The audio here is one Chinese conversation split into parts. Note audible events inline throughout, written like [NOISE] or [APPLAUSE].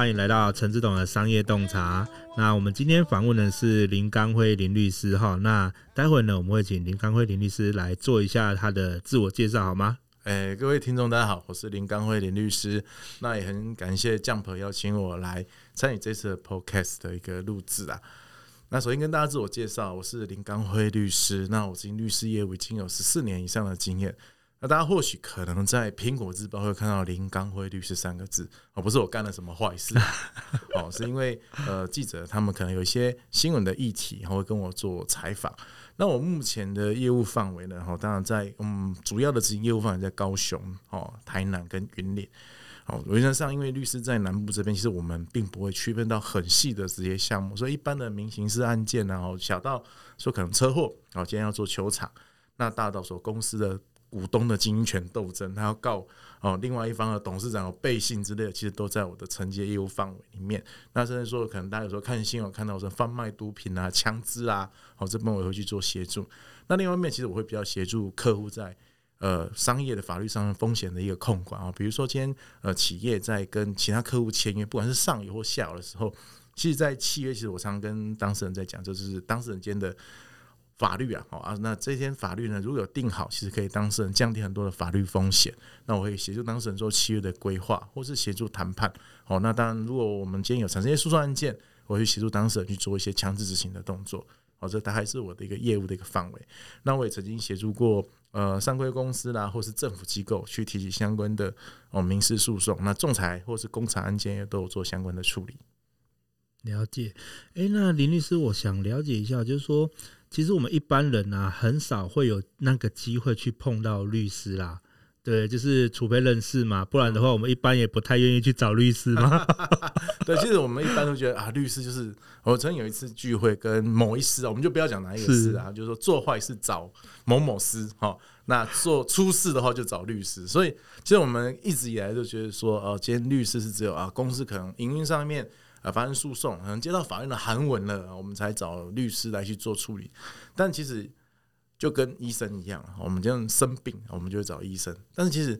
欢迎来到陈志董的商业洞察。那我们今天访问的是林刚辉林律师哈。那待会呢，我们会请林刚辉林律师来做一下他的自我介绍，好吗？哎，各位听众，大家好，我是林刚辉林律师。那也很感谢 Jump 邀请我来参与这次的 Podcast 的一个录制啊。那首先跟大家自我介绍，我是林刚辉律师。那我经律师业务已经有十四年以上的经验。那大家或许可能在苹果日报会看到林刚辉律师三个字哦，不是我干了什么坏事哦，是因为呃记者他们可能有一些新闻的议题，会跟我做采访。那我目前的业务范围呢，哈，当然在嗯主要的执行业务范围在高雄、哦台南跟云林。哦，原则上因为律师在南部这边，其实我们并不会区分到很细的这些项目，所以一般的民刑事案件，然后小到说可能车祸，哦今天要做球场，那大到说公司的。股东的经营权斗争，他要告哦，另外一方的董事长有背信之类的，其实都在我的承接业务范围里面。那甚至说，可能大家有时候看新闻看到说贩卖毒品啊、枪支啊，哦，这边我会去做协助。那另外一面，其实我会比较协助客户在呃商业的法律上风险的一个控管啊，比如说今天呃企业在跟其他客户签约，不管是上游或下游的时候，其实，在契约，其实我常跟当事人在讲，就是当事人间的。法律啊，好啊，那这些法律呢，如果有定好，其实可以当事人降低很多的法律风险。那我会协助当事人做契约的规划，或是协助谈判。好，那当然，如果我们今天有产生一些诉讼案件，我会协助当事人去做一些强制执行的动作。好，这大概是我的一个业务的一个范围。那我也曾经协助过呃上规公司啦，或是政府机构去提起相关的哦民事诉讼。那仲裁或是公产案件也都有做相关的处理。了解。诶，那林律师，我想了解一下，就是说。其实我们一般人啊，很少会有那个机会去碰到律师啦。对，就是除非认识嘛，不然的话，我们一般也不太愿意去找律师嘛。[LAUGHS] 对，其实我们一般都觉得啊，律师就是我曾经有一次聚会跟某一师啊，我们就不要讲哪一个师啊，就是说做坏事找某某师哈，那做出事的话就找律师。所以其实我们一直以来都觉得说，哦，今天律师是只有啊，公司可能营运上面。啊，发生诉讼，可能接到法院的函文了，我们才找律师来去做处理。但其实就跟医生一样，我们这样生病，我们就会找医生。但是其实，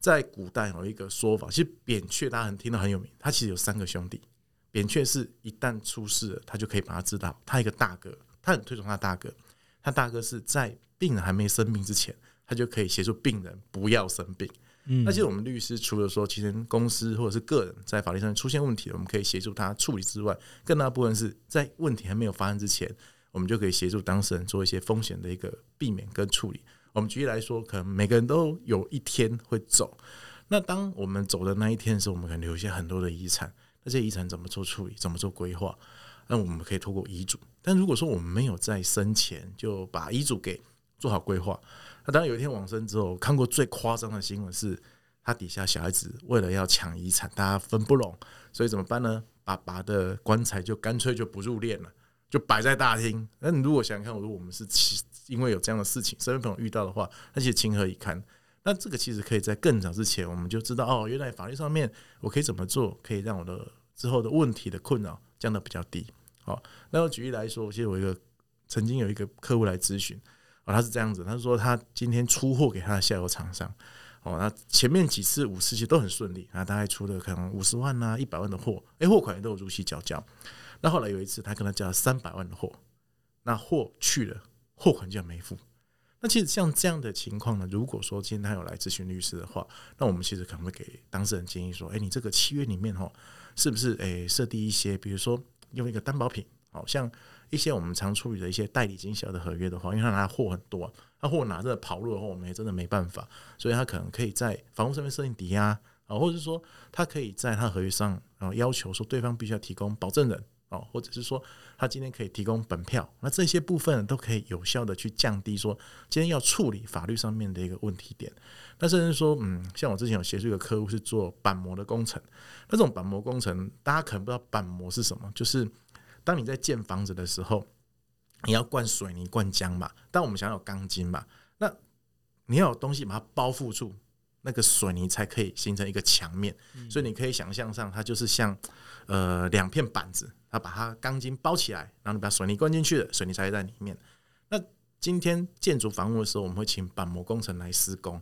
在古代有一个说法，其实扁鹊大家很听到很有名，他其实有三个兄弟。扁鹊是一旦出事了，他就可以把他知道。他一个大哥，他很推崇他大哥。他大哥是在病人还没生病之前，他就可以协助病人不要生病。嗯，那其实我们律师除了说，其实公司或者是个人在法律上出现问题，我们可以协助他处理之外，更大部分是在问题还没有发生之前，我们就可以协助当事人做一些风险的一个避免跟处理。我们举例来说，可能每个人都有一天会走，那当我们走的那一天的时候，我们可能留下很多的遗产，那这些遗产怎么做处理，怎么做规划？那我们可以透过遗嘱。但如果说我们没有在生前就把遗嘱给做好规划。那当有一天往生之后，看过最夸张的新闻是，他底下小孩子为了要抢遗产，大家分不拢，所以怎么办呢？爸爸的棺材就干脆就不入殓了，就摆在大厅。那你如果想想看，如果我们是因为有这样的事情，身边朋友遇到的话，那些情何以堪？那这个其实可以在更早之前，我们就知道哦，原来法律上面我可以怎么做，可以让我的之后的问题的困扰降得比较低。好，那我举例来说，其实我一个曾经有一个客户来咨询。哦，他是这样子，他说他今天出货给他的下游厂商，哦，那前面几次五次其实都很顺利，啊，大概出了可能五十万啊、一百万的货，诶，货款也都有如期缴交。那后来有一次，他跟他交了三百万的货，那货去了，货款就没付。那其实像这样的情况呢，如果说今天他有来咨询律师的话，那我们其实可能会给当事人建议说，诶，你这个契约里面哈，是不是诶设定一些，比如说用一个担保品，好像。一些我们常处理的一些代理经销的合约的话，因为他拿货很多，他货拿着跑路的话，我们也真的没办法，所以他可能可以在房屋上面设定抵押啊，或者是说他可以在他合约上，然后要求说对方必须要提供保证人哦，或者是说他今天可以提供本票，那这些部分都可以有效的去降低说今天要处理法律上面的一个问题点。那甚至说，嗯，像我之前有协助一个客户是做板模的工程，那这种板模工程大家可能不知道板模是什么，就是当你在建房子的时候，你要灌水泥、灌浆嘛，但我们想要有钢筋嘛，那你要有东西把它包覆住。那个水泥才可以形成一个墙面，所以你可以想象上，它就是像呃两片板子，它把它钢筋包起来，然后你把水泥灌进去了，水泥才会在里面。那今天建筑房屋的时候，我们会请板模工程来施工。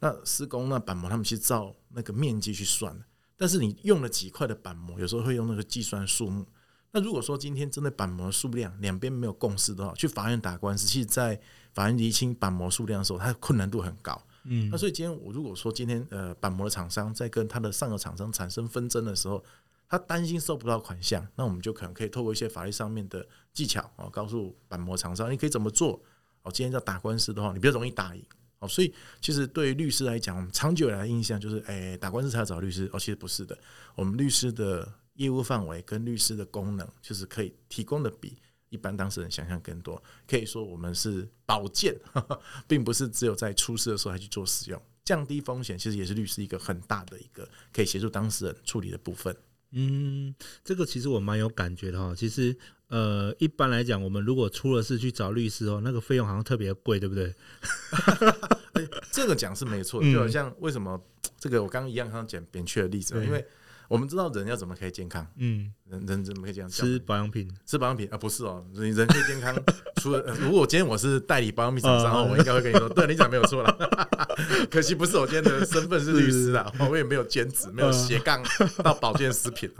那施工那板模，他们去照那个面积去算，但是你用了几块的板模，有时候会用那个计算数目。那如果说今天真的板模数量两边没有共识的话，去法院打官司，其实在法院厘清板模数量的时候，它的困难度很高。嗯，那所以今天我如果说今天呃板模的厂商在跟他的上游厂商产生纷争的时候，他担心收不到款项，那我们就可能可以透过一些法律上面的技巧啊，告诉板模厂商你可以怎么做哦。今天要打官司的话，你比较容易打赢哦。所以其实对于律师来讲，我们长久以来的印象就是，哎、欸，打官司才要找律师哦。其实不是的，我们律师的业务范围跟律师的功能，就是可以提供的比。一般当事人想象更多，可以说我们是保荐，[LAUGHS] 并不是只有在出事的时候才去做使用，降低风险，其实也是律师一个很大的一个可以协助当事人处理的部分。嗯，这个其实我蛮有感觉的哈。其实，呃，一般来讲，我们如果出了事去找律师哦，那个费用好像特别贵，对不对？欸、[LAUGHS] 这个讲是没错，就好像为什么这个我刚刚一样刚刚讲扁鹊的例子，因为。我们知道人要怎么可以健康？嗯，人人怎么可以这样吃保养品？吃保养品啊？不是哦，你人可以健康。[LAUGHS] 除了如果今天我是代理保养品厂商，我应该会跟你说，[LAUGHS] 对你讲没有错啦。[LAUGHS] 可惜不是我今天的身份是律师啊，我也没有兼职，没有斜杠到保健食品。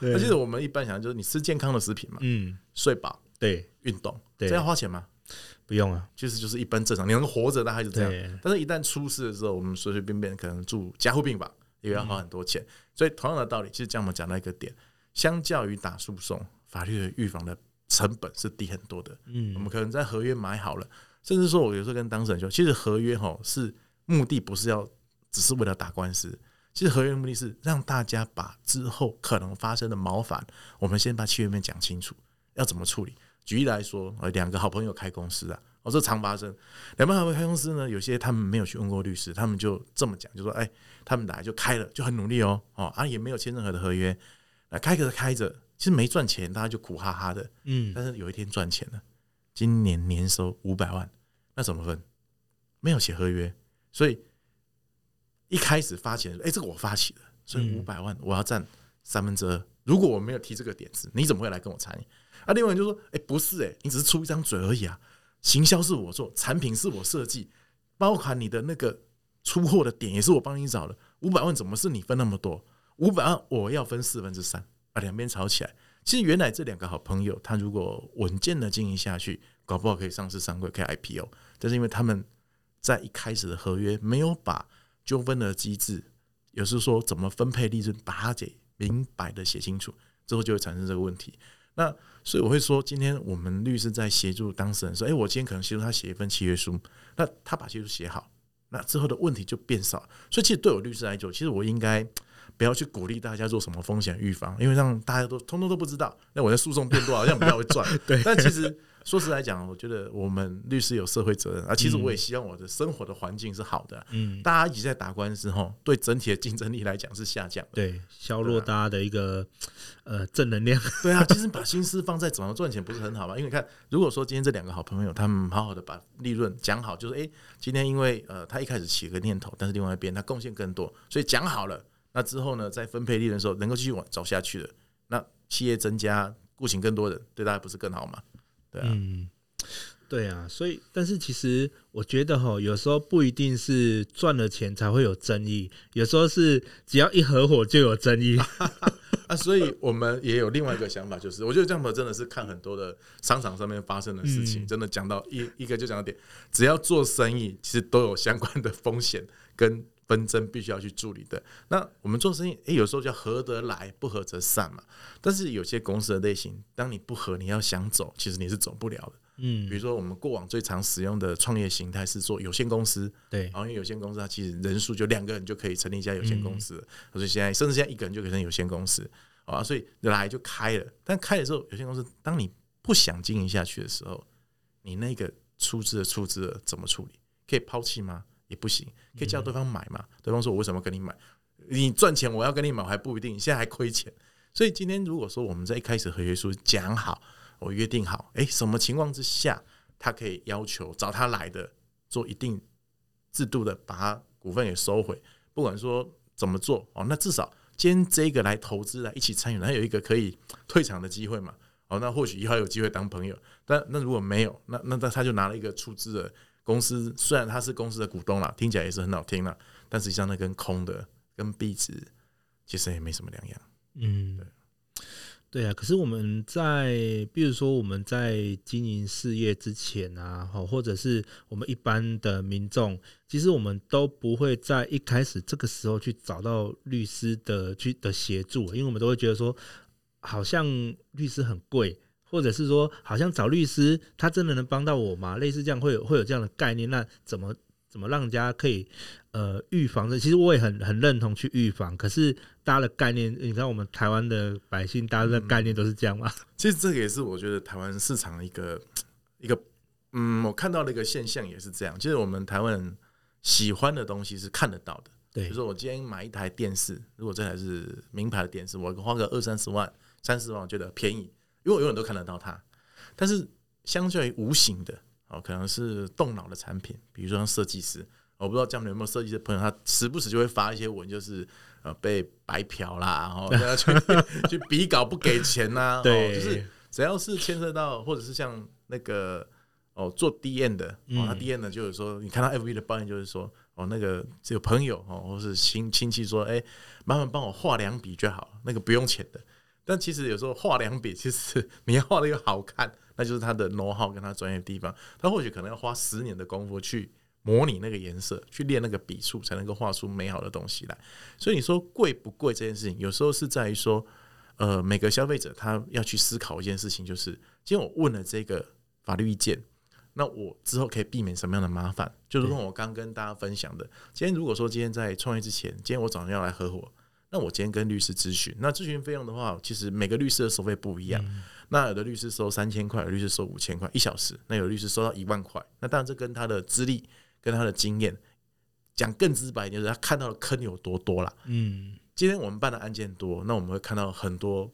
那其实我们一般想就是你吃健康的食品嘛，嗯，睡饱，对，运动，这要花钱吗？不用啊，其实就是一般正常，你能活着那还是这样。但是一旦出事的时候，我们随随便便可能住加护病房。也要花很多钱，所以同样的道理，其实这样我们讲到一个点，相较于打诉讼，法律的预防的成本是低很多的。嗯，我们可能在合约买好了，甚至说，我有时候跟当事人说，其实合约哈是目的不是要只是为了打官司，其实合约的目的是让大家把之后可能发生的毛烦，我们先把契约面讲清楚，要怎么处理。举例来说，呃，两个好朋友开公司啊。我说常发生，两边还会开公司呢。有些他们没有去问过律师，他们就这么讲，就说：“哎，他们来就开了，就很努力哦，哦啊，也没有签任何的合约，那开着开着，其实没赚钱，大家就苦哈哈的。嗯，但是有一天赚钱了，今年年收五百万，那怎么分？没有写合约，所以一开始发钱，哎，这个我发起的，所以五百万我要占三分之二。如果我没有提这个点子，你怎么会来跟我参与？啊，另外人就说：哎，不是，哎，你只是出一张嘴而已啊。”行销是我做，产品是我设计，包含你的那个出货的点也是我帮你找的。五百万怎么是你分那么多？五百万我要分四分之三啊！两边吵起来。其实原来这两个好朋友，他如果稳健的经营下去，搞不好可以上市上柜，可以 IPO。但是因为他们在一开始的合约没有把纠纷的机制，有时说怎么分配利润，把它给明白的写清楚，之后就会产生这个问题。那所以我会说，今天我们律师在协助当事人说，诶，我今天可能协助他写一份契约书，那他把契约书写好，那之后的问题就变少。所以其实对我律师来讲，其实我应该 [TSK] 不要去鼓励大家做什么风险预防，因为让大家都通通都不知道，那我在诉讼变多好像比较会赚。[LAUGHS] 对，但其实。说实来讲，我觉得我们律师有社会责任啊。其实我也希望我的生活的环境是好的。嗯，大家一直在打官司吼，对整体的竞争力来讲是下降的。对，削弱大家的一个呃正能量。[LAUGHS] 对啊，其实把心思放在怎么赚钱不是很好吗？因为你看，如果说今天这两个好朋友，他们好好的把利润讲好，就是诶，今天因为呃他一开始起个念头，但是另外一边他贡献更多，所以讲好了，那之后呢，在分配利润的时候能够继续往走下去的，那企业增加雇请更多人，对大家不是更好吗？对啊，嗯，对啊，所以，但是其实我觉得哈，有时候不一定是赚了钱才会有争议，有时候是只要一合伙就有争议。[LAUGHS] 啊。所以我们也有另外一个想法，就是我觉得这样真的是看很多的商场上面发生的事情，真的讲到一一个就讲到点，只要做生意，其实都有相关的风险跟纷争，必须要去处理的。那我们做生意，诶，有时候叫合得来，不合则散嘛。但是有些公司的类型，当你不合，你要想走，其实你是走不了的。嗯，比如说我们过往最常使用的创业形态是做有限公司，对，然后因为有限公司它其实人数就两个人就可以成立一家有限公司，所以现在甚至现在一个人就可以成立有限公司。啊，所以来就开了。但开了之后，有限公司当你不想经营下去的时候，你那个出资的出资怎么处理？可以抛弃吗？也不行。可以叫对方买嘛？对方说：“我为什么跟你买？你赚钱，我要跟你买，还不一定。现在还亏钱。”所以今天如果说我们在一开始合约书讲好，我约定好，哎，什么情况之下他可以要求找他来的，做一定制度的把他股份给收回，不管说怎么做哦，那至少。今天这个来投资来一起参与，还有一个可以退场的机会嘛？哦，那或许以后有机会当朋友。但那如果没有，那那他他就拿了一个出资的公司，虽然他是公司的股东啦，听起来也是很好听啦，但实际上那跟空的跟壁纸其实也没什么两样。嗯，对。对啊，可是我们在，比如说我们在经营事业之前啊，或者是我们一般的民众，其实我们都不会在一开始这个时候去找到律师的去的协助，因为我们都会觉得说，好像律师很贵，或者是说，好像找律师他真的能帮到我吗？类似这样会有会有这样的概念，那怎么？怎么让人家可以呃预防的？其实我也很很认同去预防。可是大家的概念，你看我们台湾的百姓，大家的概念都是这样吗？[LAUGHS] 其实这个也是我觉得台湾市场的一个一个嗯，我看到的一个现象也是这样。其实我们台湾人喜欢的东西是看得到的。对，比如说我今天买一台电视，如果这台是名牌的电视，我花个二三十万、三十万，我觉得便宜，因为我永远都看得到它。但是相较于无形的。哦，可能是动脑的产品，比如说像设计师，我不知道江总有没有设计师朋友，他时不时就会发一些文，就是呃被白嫖啦，然后 [LAUGHS] 去去比稿不给钱呐、啊，对，就是只要是牵涉到，或者是像那个哦做 DM 的，哦他 DM 的就是说，你看到 FB 的抱怨就是说，哦那个只有朋友哦或是亲亲戚说，哎，麻烦帮我画两笔就好，那个不用钱的，但其实有时候画两笔，其实你要画的又好看。那就是他的爱好跟他专业的地方，他或许可能要花十年的功夫去模拟那个颜色，去练那个笔触，才能够画出美好的东西来。所以你说贵不贵这件事情，有时候是在于说，呃，每个消费者他要去思考一件事情，就是今天我问了这个法律意见，那我之后可以避免什么样的麻烦？就是说我刚跟大家分享的，今天如果说今天在创业之前，今天我早上要来合伙，那我今天跟律师咨询，那咨询费用的话，其实每个律师的收费不一样。嗯那有的律师收三千块，有的律师收五千块一小时。那有的律师收到一万块。那当然这跟他的资历、跟他的经验讲更直白一点，就是他看到的坑有多多啦。嗯，今天我们办的案件多，那我们会看到很多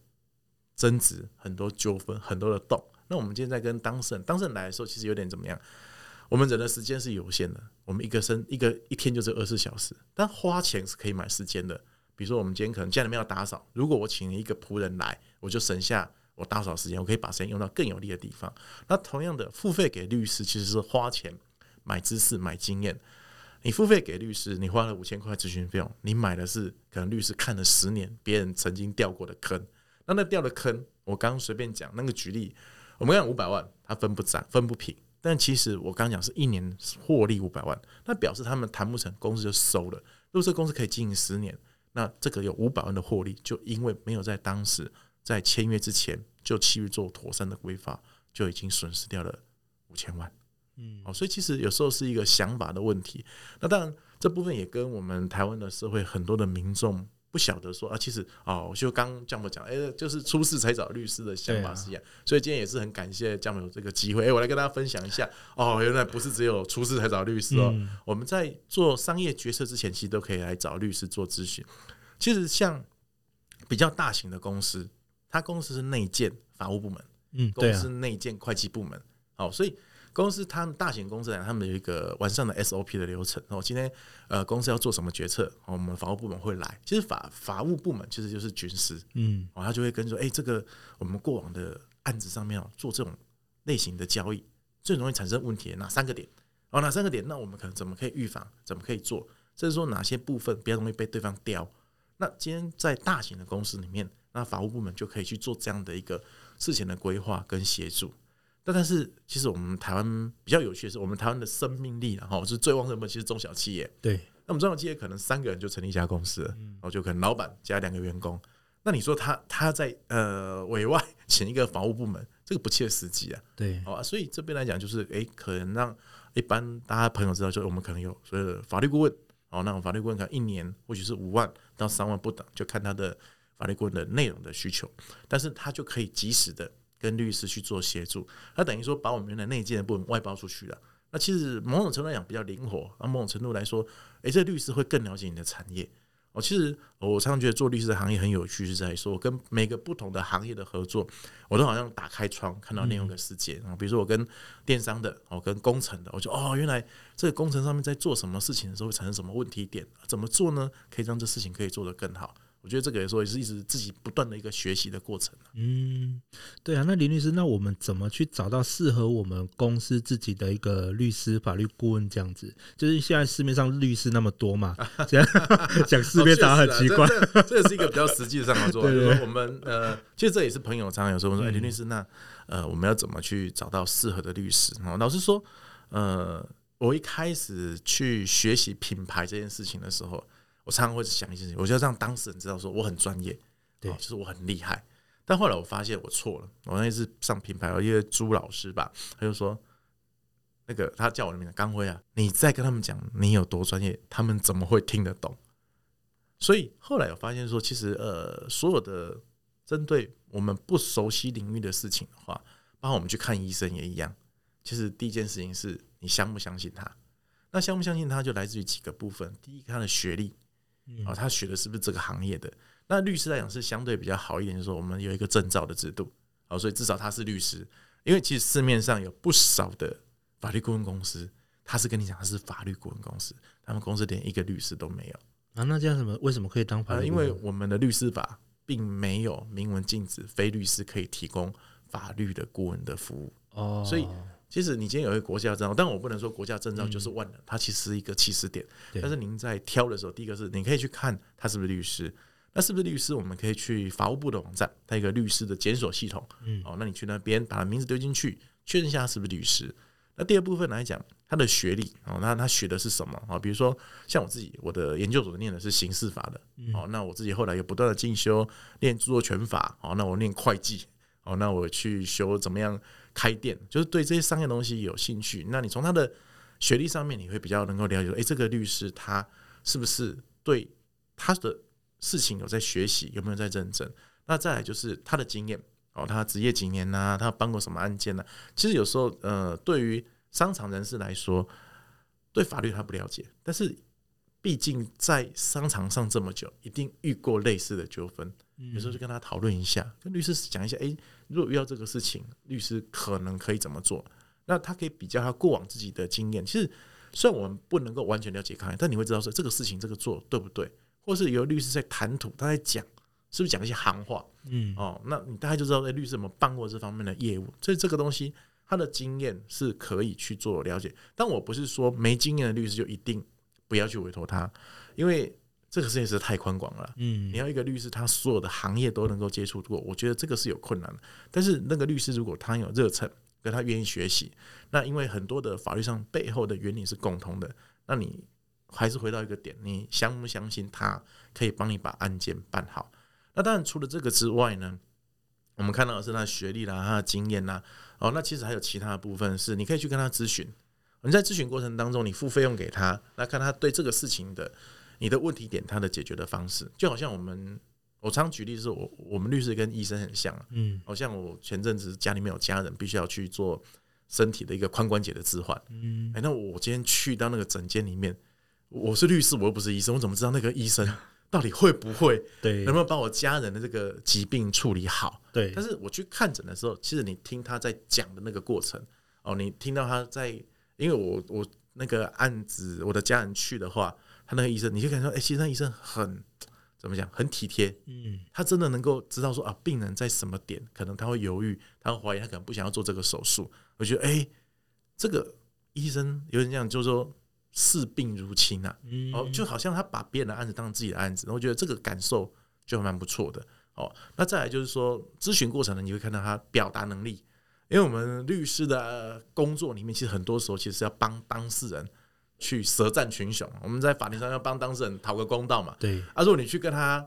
争执、很多纠纷、很多的洞。那我们今天在跟当事人，当事人来的时候，其实有点怎么样？我们人的时间是有限的，我们一个生一个一天就只有二十四小时，但花钱是可以买时间的。比如说，我们今天可能家里面要打扫，如果我请了一个仆人来，我就省下。我打扫时间，我可以把时间用到更有利的地方。那同样的，付费给律师其实是花钱买知识、买经验。你付费给律师，你花了五千块咨询费用，你买的是可能律师看了十年别人曾经掉过的坑。那那掉的坑，我刚刚随便讲那个举例，我们看五百万，它分不涨、分不平。但其实我刚刚讲是一年获利五百万，那表示他们谈不成，公司就收了。如果这公司可以经营十年，那这个有五百万的获利，就因为没有在当时。在签约之前就去做妥善的规划，就已经损失掉了五千万。嗯，哦，所以其实有时候是一个想法的问题。那当然，这部分也跟我们台湾的社会很多的民众不晓得说啊，其实哦，就刚江某讲，哎，就是出事才找律师的想法是一样。所以今天也是很感谢江某有这个机会，哎，我来跟大家分享一下。哦，原来不是只有出事才找律师哦，我们在做商业决策之前，其实都可以来找律师做咨询。其实像比较大型的公司。他公司是内建法务部门，嗯，公司内建会计部门，好，所以公司他们大型公司来讲，他们有一个完善的 SOP 的流程。哦，今天呃，公司要做什么决策，我们法务部门会来。其实法法务部门其实就是军师，嗯，哦，他就会跟说，哎，这个我们过往的案子上面哦，做这种类型的交易，最容易产生问题的哪三个点？哦，哪三个点？那我们可能怎么可以预防？怎么可以做？甚至说哪些部分比较容易被对方刁？那今天在大型的公司里面。那法务部门就可以去做这样的一个事前的规划跟协助，但但是其实我们台湾比较有趣的是，我们台湾的生命力然后是最旺盛的，其实中小企业。对，那我们中小企业可能三个人就成立一家公司了，然后就可能老板加两个员工。那你说他他在呃委外请一个法务部门，这个不切实际啊。对，好啊，所以这边来讲就是，哎，可能让一般大家朋友知道，就我们可能有所谓的法律顾问，哦，那种法律顾问可能一年或许是五万到三万不等，就看他的。法律顾问的内容的需求，但是他就可以及时的跟律师去做协助，他等于说把我们原来内建的部分外包出去了。那其实某种程度来讲比较灵活，那某种程度来说，诶、欸，这个律师会更了解你的产业。哦，其实我常常觉得做律师的行业很有趣，是在说我跟每个不同的行业的合作，我都好像打开窗看到另外一个世界啊。比如说我跟电商的，我，跟工程的，我就哦，原来这个工程上面在做什么事情的时候会产生什么问题点，怎么做呢？可以让这事情可以做得更好。我觉得这个也说也是一直自己不断的一个学习的过程。嗯，对啊，那林律师，那我们怎么去找到适合我们公司自己的一个律师、法律顾问这样子？就是现在市面上律师那么多嘛，[LAUGHS] 讲讲市面上很奇怪，哦啊、这这也是一个比较实际的上的做法。就是说我们呃，其实这也是朋友常常有时候说，哎，林律师，那呃，我们要怎么去找到适合的律师？老实说，呃，我一开始去学习品牌这件事情的时候。我常常会想一件事情，我就要让当事人知道说我很专业，对，就是我很厉害。但后来我发现我错了。我那次上品牌，有一个朱老师吧，他就说，那个他叫我的名字刚辉啊，你再跟他们讲你有多专业，他们怎么会听得懂？所以后来我发现说，其实呃，所有的针对我们不熟悉领域的事情的话，包括我们去看医生也一样。其实第一件事情是你相不相信他？那相不相信他，就来自于几个部分。第一个，他的学历。哦，他学的是不是这个行业的？那律师来讲是相对比较好一点，就是说我们有一个证照的制度，哦，所以至少他是律师。因为其实市面上有不少的法律顾问公司，他是跟你讲他是法律顾问公司，他们公司连一个律师都没有啊。那这样什么？为什么可以当法律顾问？因为我们的律师法并没有明文禁止非律师可以提供法律的顾问的服务哦，所以。其实你今天有一个国家证照，但我不能说国家证照就是万能，它其实是一个起始点。但是您在挑的时候，第一个是你可以去看他是不是律师，那是不是律师？我们可以去法务部的网站，它一个律师的检索系统。哦，那你去那边把名字丢进去，确认一下他是不是律师。那第二部分来讲，他的学历哦，那他学的是什么啊？比如说像我自己，我的研究所念的是刑事法的，哦，那我自己后来又不断的进修，念著作权法，哦，那我念会计，哦，那我去修怎么样？开店就是对这些商业东西有兴趣，那你从他的学历上面，你会比较能够了解，诶，这个律师他是不是对他的事情有在学习，有没有在认真？那再来就是他的经验哦，他职业几年呐？他办过什么案件呢？其实有时候，呃，对于商场人士来说，对法律他不了解，但是毕竟在商场上这么久，一定遇过类似的纠纷。有时候就跟他讨论一下，跟律师讲一下，诶，如果遇到这个事情，律师可能可以怎么做？那他可以比较他过往自己的经验。其实虽然我们不能够完全了解他，但你会知道说这个事情这个做对不对？或是有律师在谈吐，他在讲，是不是讲一些行话？嗯，哦，那你大概就知道，诶，律师有没有办过这方面的业务？所以这个东西他的经验是可以去做了解。但我不是说没经验的律师就一定不要去委托他，因为。这个事情是太宽广了，嗯，你要一个律师，他所有的行业都能够接触过，我觉得这个是有困难的。但是那个律师如果他有热忱，跟他愿意学习，那因为很多的法律上背后的原理是共通的，那你还是回到一个点，你相不相信他可以帮你把案件办好？那当然除了这个之外呢，我们看到的是他的学历啦，他的经验啦，哦，那其实还有其他的部分是你可以去跟他咨询。你在咨询过程当中，你付费用给他，那看他对这个事情的。你的问题点，他的解决的方式，就好像我们，我常举例是我我们律师跟医生很像，嗯，好像我前阵子家里面有家人必须要去做身体的一个髋关节的置换，嗯，哎，那我今天去到那个诊间里面，我是律师，我又不是医生，我怎么知道那个医生到底会不会，对，能不能把我家人的这个疾病处理好？对，但是我去看诊的时候，其实你听他在讲的那个过程，哦，你听到他在，因为我我那个案子，我的家人去的话。他那个医生，你就感觉说，哎，其实那医生很怎么讲，很体贴。嗯，他真的能够知道说啊，病人在什么点，可能他会犹豫，他会怀疑，他可能不想要做这个手术。我觉得，哎，这个医生有点像，就是说视病如亲啊。嗯，哦，就好像他把别人的案子当自己的案子。我觉得这个感受就蛮不错的。哦，那再来就是说，咨询过程呢，你会看到他表达能力，因为我们律师的工作里面，其实很多时候其实是要帮当事人。去舌战群雄，我们在法庭上要帮当事人讨个公道嘛。对。啊，如果你去跟他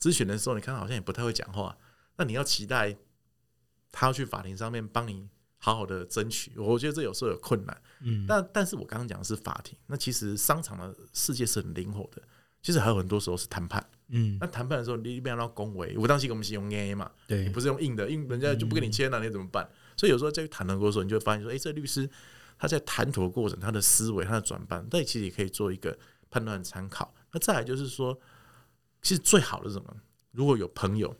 咨询的时候，你看他好像也不太会讲话，那你要期待他要去法庭上面帮你好好的争取，我觉得这有时候有困难。嗯。但但是我刚刚讲的是法庭，那其实商场的世界是很灵活的。其实还有很多时候是谈判。嗯，那谈判的时候，你一般要恭维，我当时我们是用 A 嘛，对，不是用硬的，硬人家就不跟你签了，你怎么办？所以有时候在谈的过程中，你就会发现说，哎，这律师他在谈吐的过程，他的思维，他的转办，那其实也可以做一个判断参考。那再来就是说，其实最好的是什么？如果有朋友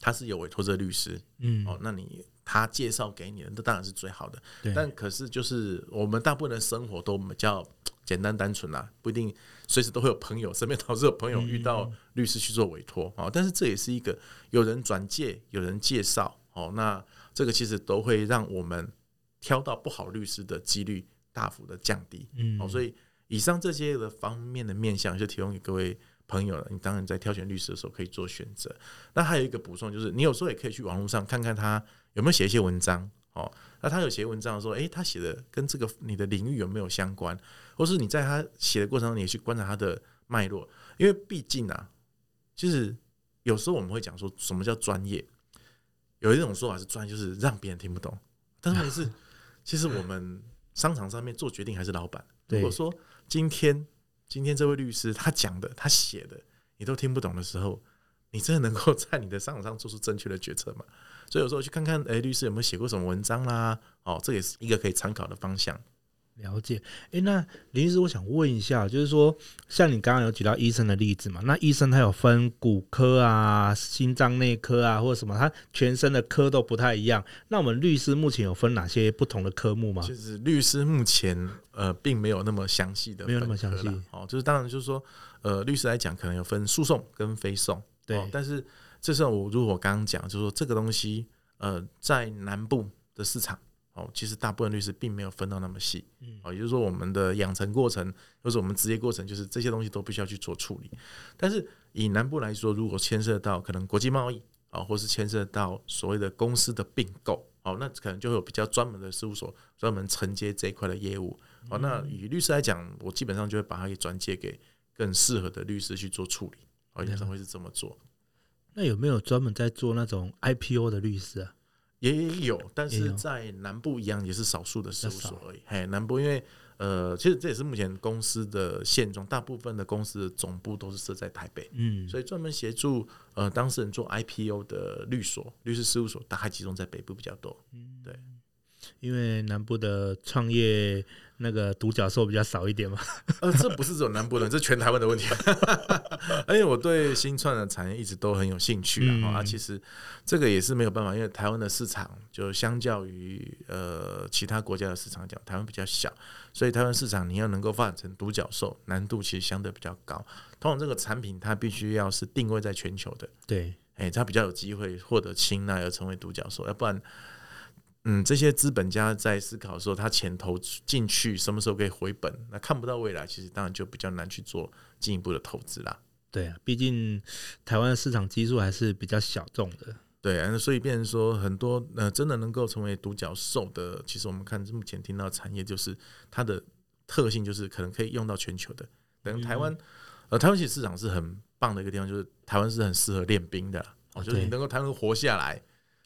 他是有委托这个律师，嗯，哦，那你他介绍给你的，那当然是最好的。但可是就是我们大部分的生活都比较简单单纯啦，不一定随时都会有朋友，身边导致有朋友遇到律师去做委托啊。但是这也是一个有人转介，有人介绍哦，那这个其实都会让我们挑到不好律师的几率大幅的降低。嗯，哦，所以以上这些的方面的面向就提供给各位朋友了。你当然在挑选律师的时候可以做选择。那还有一个补充就是，你有时候也可以去网络上看看他有没有写一些文章哦。那他有写文章说，诶，他写的跟这个你的领域有没有相关？或是你在他写的过程中，你也去观察他的脉络，因为毕竟啊，就是有时候我们会讲说什么叫专业，有一种说法是专业就是让别人听不懂，但是是 [LAUGHS] 其实我们商场上面做决定还是老板。如果说今天今天这位律师他讲的他写的你都听不懂的时候，你真的能够在你的商场上做出正确的决策吗？所以有时候去看看，诶，律师有没有写过什么文章啦？哦，这也是一个可以参考的方向。了解，哎，那林律师，我想问一下，就是说，像你刚刚有举到医生的例子嘛？那医生他有分骨科啊、心脏内科啊，或者什么，他全身的科都不太一样。那我们律师目前有分哪些不同的科目吗？就是律师目前呃，并没有那么详细的，没有那么详细。哦，就是当然就是说，呃，律师来讲，可能有分诉讼跟非讼。对，哦、但是这是我如果我刚刚讲，就是说这个东西，呃，在南部的市场。哦，其实大部分律师并没有分到那么细，哦，也就是说，我们的养成过程或者我们职业过程，就是这些东西都必须要去做处理。但是以南部来说，如果牵涉到可能国际贸易啊，或是牵涉到所谓的公司的并购，哦，那可能就会有比较专门的事务所专门承接这一块的业务。哦，那以律师来讲，我基本上就会把它给转借给更适合的律师去做处理。哦，通常会是这么做。那有没有专门在做那种 IPO 的律师啊？也有，但是在南部一样也是少数的事务所而已。嘿，南部因为呃，其实这也是目前公司的现状，大部分的公司的总部都是设在台北，嗯，所以专门协助呃当事人做 IPO 的律所、律师事务所，大概集中在北部比较多。嗯，对，因为南部的创业。那个独角兽比较少一点嘛？[LAUGHS] 呃，这不是只有南部人，这是全台湾的问题。[LAUGHS] 而且我对新创的产业一直都很有兴趣啊。啊，其实这个也是没有办法，因为台湾的市场就相较于呃其他国家的市场讲，台湾比较小，所以台湾市场你要能够发展成独角兽，难度其实相对比较高。通常这个产品它必须要是定位在全球的，对，哎，它比较有机会获得青睐而成为独角兽，要不然。嗯，这些资本家在思考说，他钱投进去什么时候可以回本？那看不到未来，其实当然就比较难去做进一步的投资啦。对啊，毕竟台湾的市场基数还是比较小众的。对啊，所以变成说很多呃，真的能够成为独角兽的，其实我们看目前听到产业，就是它的特性就是可能可以用到全球的。等于台湾，呃，台湾其实市场是很棒的一个地方，就是台湾是很适合练兵的。哦，就是你能够台湾活下来。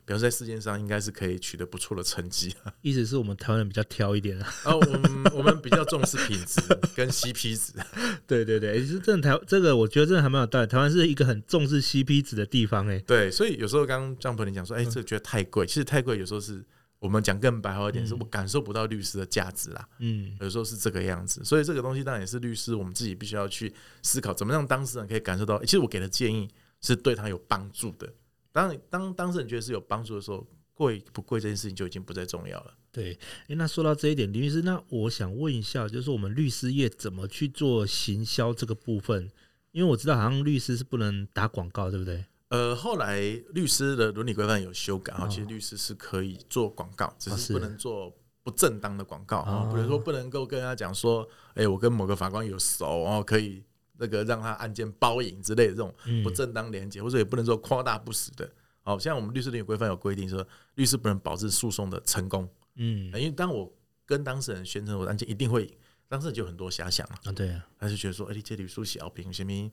比如在世界上应该是可以取得不错的成绩，意思是我们台湾人比较挑一点啊。哦，我们我们比较重视品质跟 CP 值。[LAUGHS] 对对对，其实这台这个我觉得真的还蛮有道理。台湾是一个很重视 CP 值的地方哎。对，所以有时候刚刚 Jump 你讲说，哎，这个觉得太贵，其实太贵有时候是我们讲更白话一点，是我感受不到律师的价值啦。嗯，有时候是这个样子，所以这个东西当然也是律师我们自己必须要去思考，怎么让当事人可以感受到，其实我给的建议是对他有帮助的。当当当事人觉得是有帮助的时候，贵不贵这件事情就已经不再重要了。对，诶，那说到这一点，林律师，那我想问一下，就是我们律师业怎么去做行销这个部分？因为我知道好像律师是不能打广告，对不对？呃，后来律师的伦理规范有修改，啊，其实律师是可以做广告，只是不能做不正当的广告啊，比如说不能够跟人家讲说，哎，我跟某个法官有熟，然后可以。那个让他案件包赢之类的这种不正当连结，或者也不能说夸大不实的。好像我们律师伦理规范有规定说，律师不能保证诉讼的成功。嗯，因为当我跟当事人宣称我的案件一定会赢，当事人就很多遐想啊。对啊，他就觉得说，哎，你这律师小平，什么？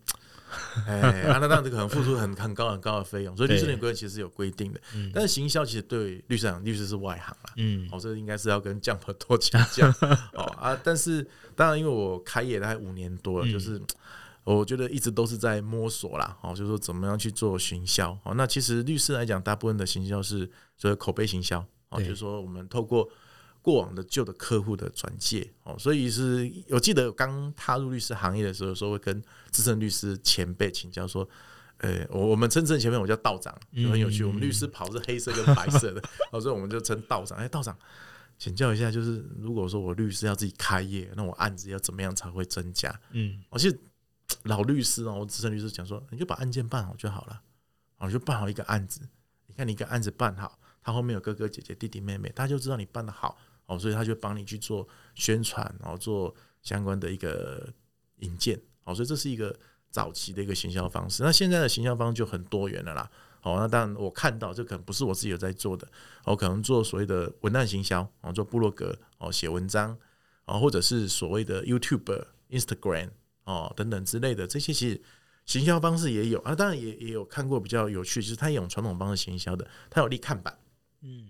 哎，啊，那当然这个很付出很很高很高的费用，所以律师伦理规其实是有规定的。但是行销其实对律师来讲，律师是外行啦。嗯，哦，这应该是要跟 Jump [LAUGHS] 多请教。哦啊，但是当然，因为我开业大概五年多了，就是。我觉得一直都是在摸索啦，哦，就是说怎么样去做行销。哦，那其实律师来讲，大部分的行销是所谓口碑行销，哦，就是说我们透过过往的旧的客户的转介，哦，所以是我记得刚踏入律师行业的时候，说会跟资深律师前辈请教说，呃，我我们真正前面我叫道长，就很有趣，我们律师袍是黑色跟白色的，[LAUGHS] 哦，所以我们就称道长。哎，道长。请教一下，就是如果说我律师要自己开业，那我案子要怎么样才会增加？嗯，我其实老律师哦，我资深律师讲说，你就把案件办好就好了，哦，就办好一个案子。你看你一个案子办好，他后面有哥哥姐姐、弟弟妹妹，他就知道你办得好哦，所以他就帮你去做宣传，然后做相关的一个引荐哦，所以这是一个早期的一个行销方式。那现在的行销方就很多元了啦。哦，那当然我看到这可能不是我自己有在做的，我可能做所谓的文案行销，哦，做部落格，哦，写文章，哦，或者是所谓的 YouTube、Instagram，哦，等等之类的这些，其实行销方式也有啊。当然也也有看过比较有趣，就是他用传统方式行销的，他有立看板，嗯，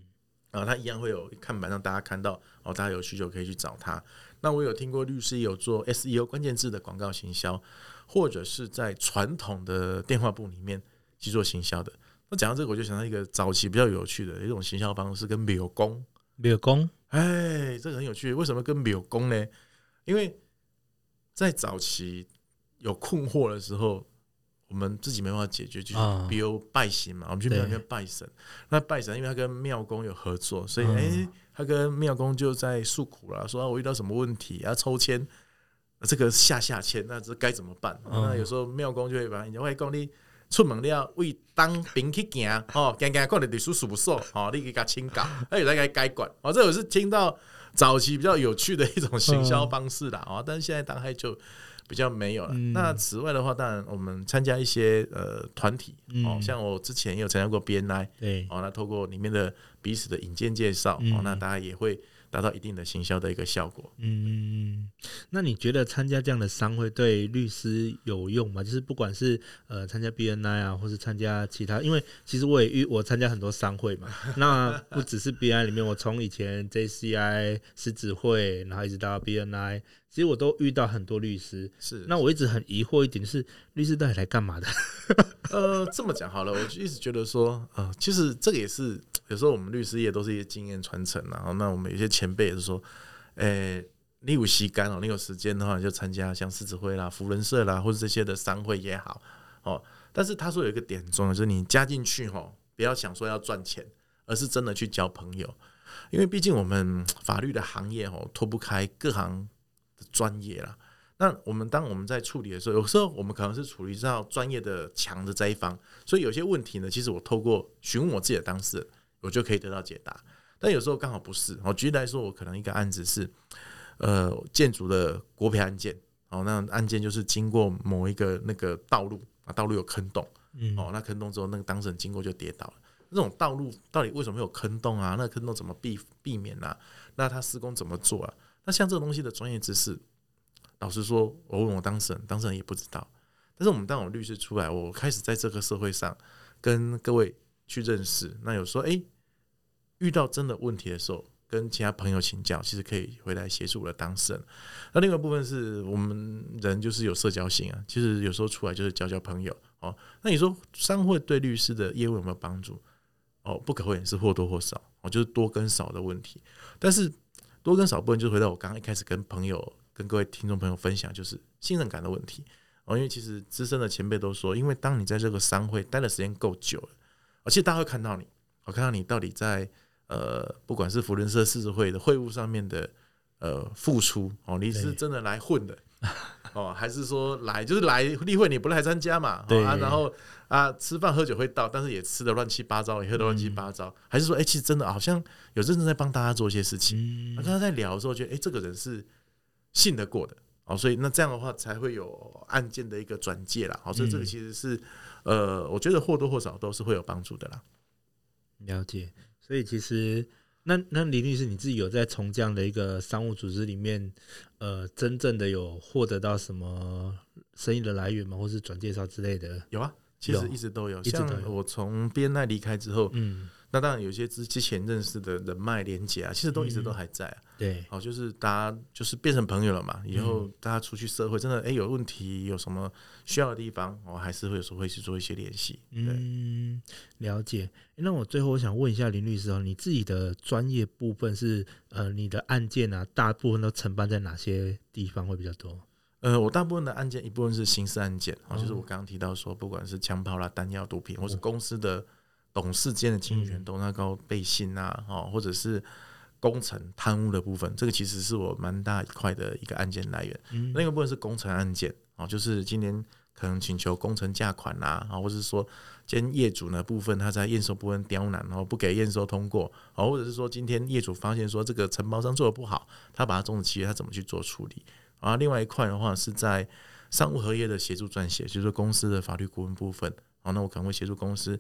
啊，他一样会有看板让大家看到，哦，大家有需求可以去找他。那我有听过律师有做 SEO 关键字的广告行销，或者是在传统的电话簿里面去做行销的。那讲到这个，我就想到一个早期比较有趣的一种行销方式，跟柳工。柳工，哎，这个很有趣。为什么跟柳工呢？因为在早期有困惑的时候，我们自己没办法解决，就是比如拜神嘛，我们去庙里面拜神。那拜神，因为他跟庙公有合作，所以哎，他跟庙公就在诉苦了，说我遇到什么问题，要抽签，这个下下签，那这该怎么办？那有时候庙公就会把人家外公你。出门了，为当兵去行，哦，行行过来历史事务所，哦，你给他请教，[LAUGHS] 哎，来给他改管，哦，这我是听到早期比较有趣的一种行销方式啦，哦，但是现在当然就比较没有了。嗯、那此外的话，当然我们参加一些呃团体，哦，像我之前也有参加过 BNI，对，哦，那透过里面的彼此的引荐介绍，哦，那大家也会。达到一定的行销的一个效果。嗯，那你觉得参加这样的商会对律师有用吗？就是不管是呃参加 BNI 啊，或是参加其他，因为其实我也遇我参加很多商会嘛。[LAUGHS] 那不只是 BNI 里面，我从以前 JCI 狮子会，然后一直到 BNI，其实我都遇到很多律师。是，那我一直很疑惑一点，就是律师到底来干嘛的？[LAUGHS] 呃，这么讲好了，我就一直觉得说，啊、呃，其实这个也是。有时候我们律师业都是一些经验传承，然后那我们有些前辈也是说，诶、欸，你有时间哦，你有时间的话，你就参加像狮子会啦、福伦社啦，或者这些的商会也好哦。但是他说有一个点很重要，就是你加进去哦，不要想说要赚钱，而是真的去交朋友，因为毕竟我们法律的行业哦，脱不开各行的专业啦。那我们当我们在处理的时候，有时候我们可能是处理到专业的强的这一方，所以有些问题呢，其实我透过询问我自己的当事人。我就可以得到解答，但有时候刚好不是。我举例来说，我可能一个案子是，呃，建筑的国赔案件，哦，那案件就是经过某一个那个道路啊，道路有坑洞，哦，那坑洞之后，那个当事人经过就跌倒了。那种道路到底为什么会有坑洞啊？那坑洞怎么避避免啊？那他施工怎么做啊？那像这个东西的专业知识，老实说，我问我当事人，当事人也不知道。但是我们当我律师出来，我开始在这个社会上跟各位去认识。那有时候，哎。遇到真的问题的时候，跟其他朋友请教，其实可以回来协助我的当事人。那另外一部分是我们人就是有社交性啊，其实有时候出来就是交交朋友哦。那你说商会对律师的业务有没有帮助？哦，不可讳言是或多或少哦，就是多跟少的问题。但是多跟少部分就回到我刚刚一开始跟朋友、跟各位听众朋友分享，就是信任感的问题哦。因为其实资深的前辈都说，因为当你在这个商会待的时间够久了，而且大家会看到你，我看到你到底在。呃，不管是福伦社、世事会的会务上面的呃付出哦，你是真的来混的 [LAUGHS] 哦，还是说来就是来例会你不来参加嘛？对啊，然后啊吃饭喝酒会到，但是也吃的乱七八糟，也喝的乱七八糟，还是说哎、欸，其实真的好像有认真在帮大家做一些事情。那刚刚在聊的时候，觉得哎、欸，这个人是信得过的哦，所以那这样的话才会有案件的一个转介啦。好，所以这个其实是呃，我觉得或多或少都是会有帮助的啦。了解。所以其实，那那林律师，你自己有在从这样的一个商务组织里面，呃，真正的有获得到什么生意的来源吗？或是转介绍之类的？有啊，其实一直都有。像我从 BNI 离开之后，嗯，那当然有些之之前认识的人脉连接啊，其实都一直都还在啊。对，好，就是大家就是变成朋友了嘛。以后大家出去社会，真的哎、欸、有问题，有什么需要的地方，我还是会有时候会去做一些联系。嗯，了解。那我最后我想问一下林律师哦，你自己的专业部分是呃，你的案件啊，大部分都承办在哪些地方会比较多？呃，我大部分的案件一部分是刑事案件，啊，就是我刚刚提到说，不管是枪炮啦、弹药、毒品，或是公司的董事间的经营权都那高背信啊，哦，或者是。工程贪污的部分，这个其实是我蛮大一块的一个案件来源。嗯，那个部分是工程案件啊，就是今年可能请求工程价款啊，啊，或者是说，今天业主呢部分他在验收部分刁难，然后不给验收通过，啊，或者是说今天业主发现说这个承包商做的不好，他把它终止契约，他怎么去做处理？啊，另外一块的话是在商务合约的协助撰写，就是公司的法律顾问部分，哦，那我可能会协助公司。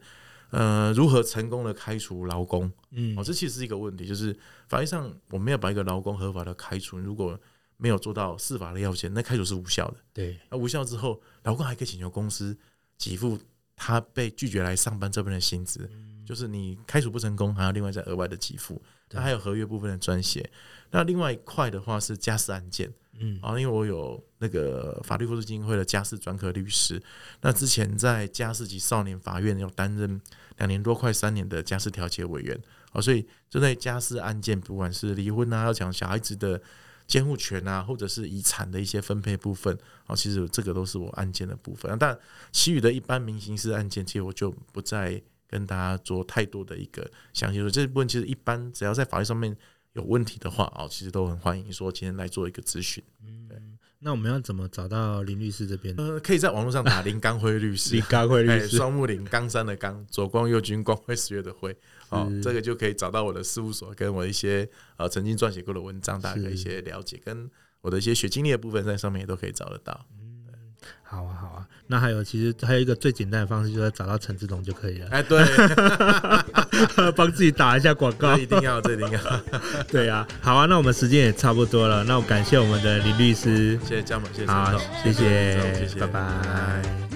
呃，如何成功的开除劳工？嗯，哦，这其实是一个问题，就是法律上我们要把一个劳工合法的开除，如果没有做到司法的要件，那开除是无效的。对，那无效之后，劳工还可以请求公司给付他被拒绝来上班这边的薪资，嗯，就是你开除不成功，还要另外再额外的给付。那还有合约部分的撰写。那另外一块的话是家事案件。嗯，啊，因为我有那个法律扶助基金会的家事专科律师，那之前在家事及少年法院要担任两年多快三年的家事调解委员，啊，所以针对家事案件，不管是离婚啊，要讲小孩子的监护权啊，或者是遗产的一些分配部分，啊，其实这个都是我案件的部分。但其余的一般民刑事案件，其实我就不再跟大家做太多的一个详细说。这部分其实一般只要在法律上面。有问题的话哦，其实都很欢迎说今天来做一个咨询。嗯，那我们要怎么找到林律师这边？呃，可以在网络上打林刚辉律师，林刚辉律师，双木林冈山的冈，左光右军光辉十月的辉，哦，这个就可以找到我的事务所，跟我一些呃曾经撰写过的文章，大家一些了解，跟我的一些学经历的部分，在上面也都可以找得到。好啊，好啊。那还有，其实还有一个最简单的方式，就是找到陈志龙就可以了。哎，对，[LAUGHS] 帮自己打一下广告，一定要，这一定要。[LAUGHS] 对啊，好啊。那我们时间也差不多了，那我感谢我们的林律师，谢谢嘉门，谢谢，好，谢谢，谢谢，拜拜。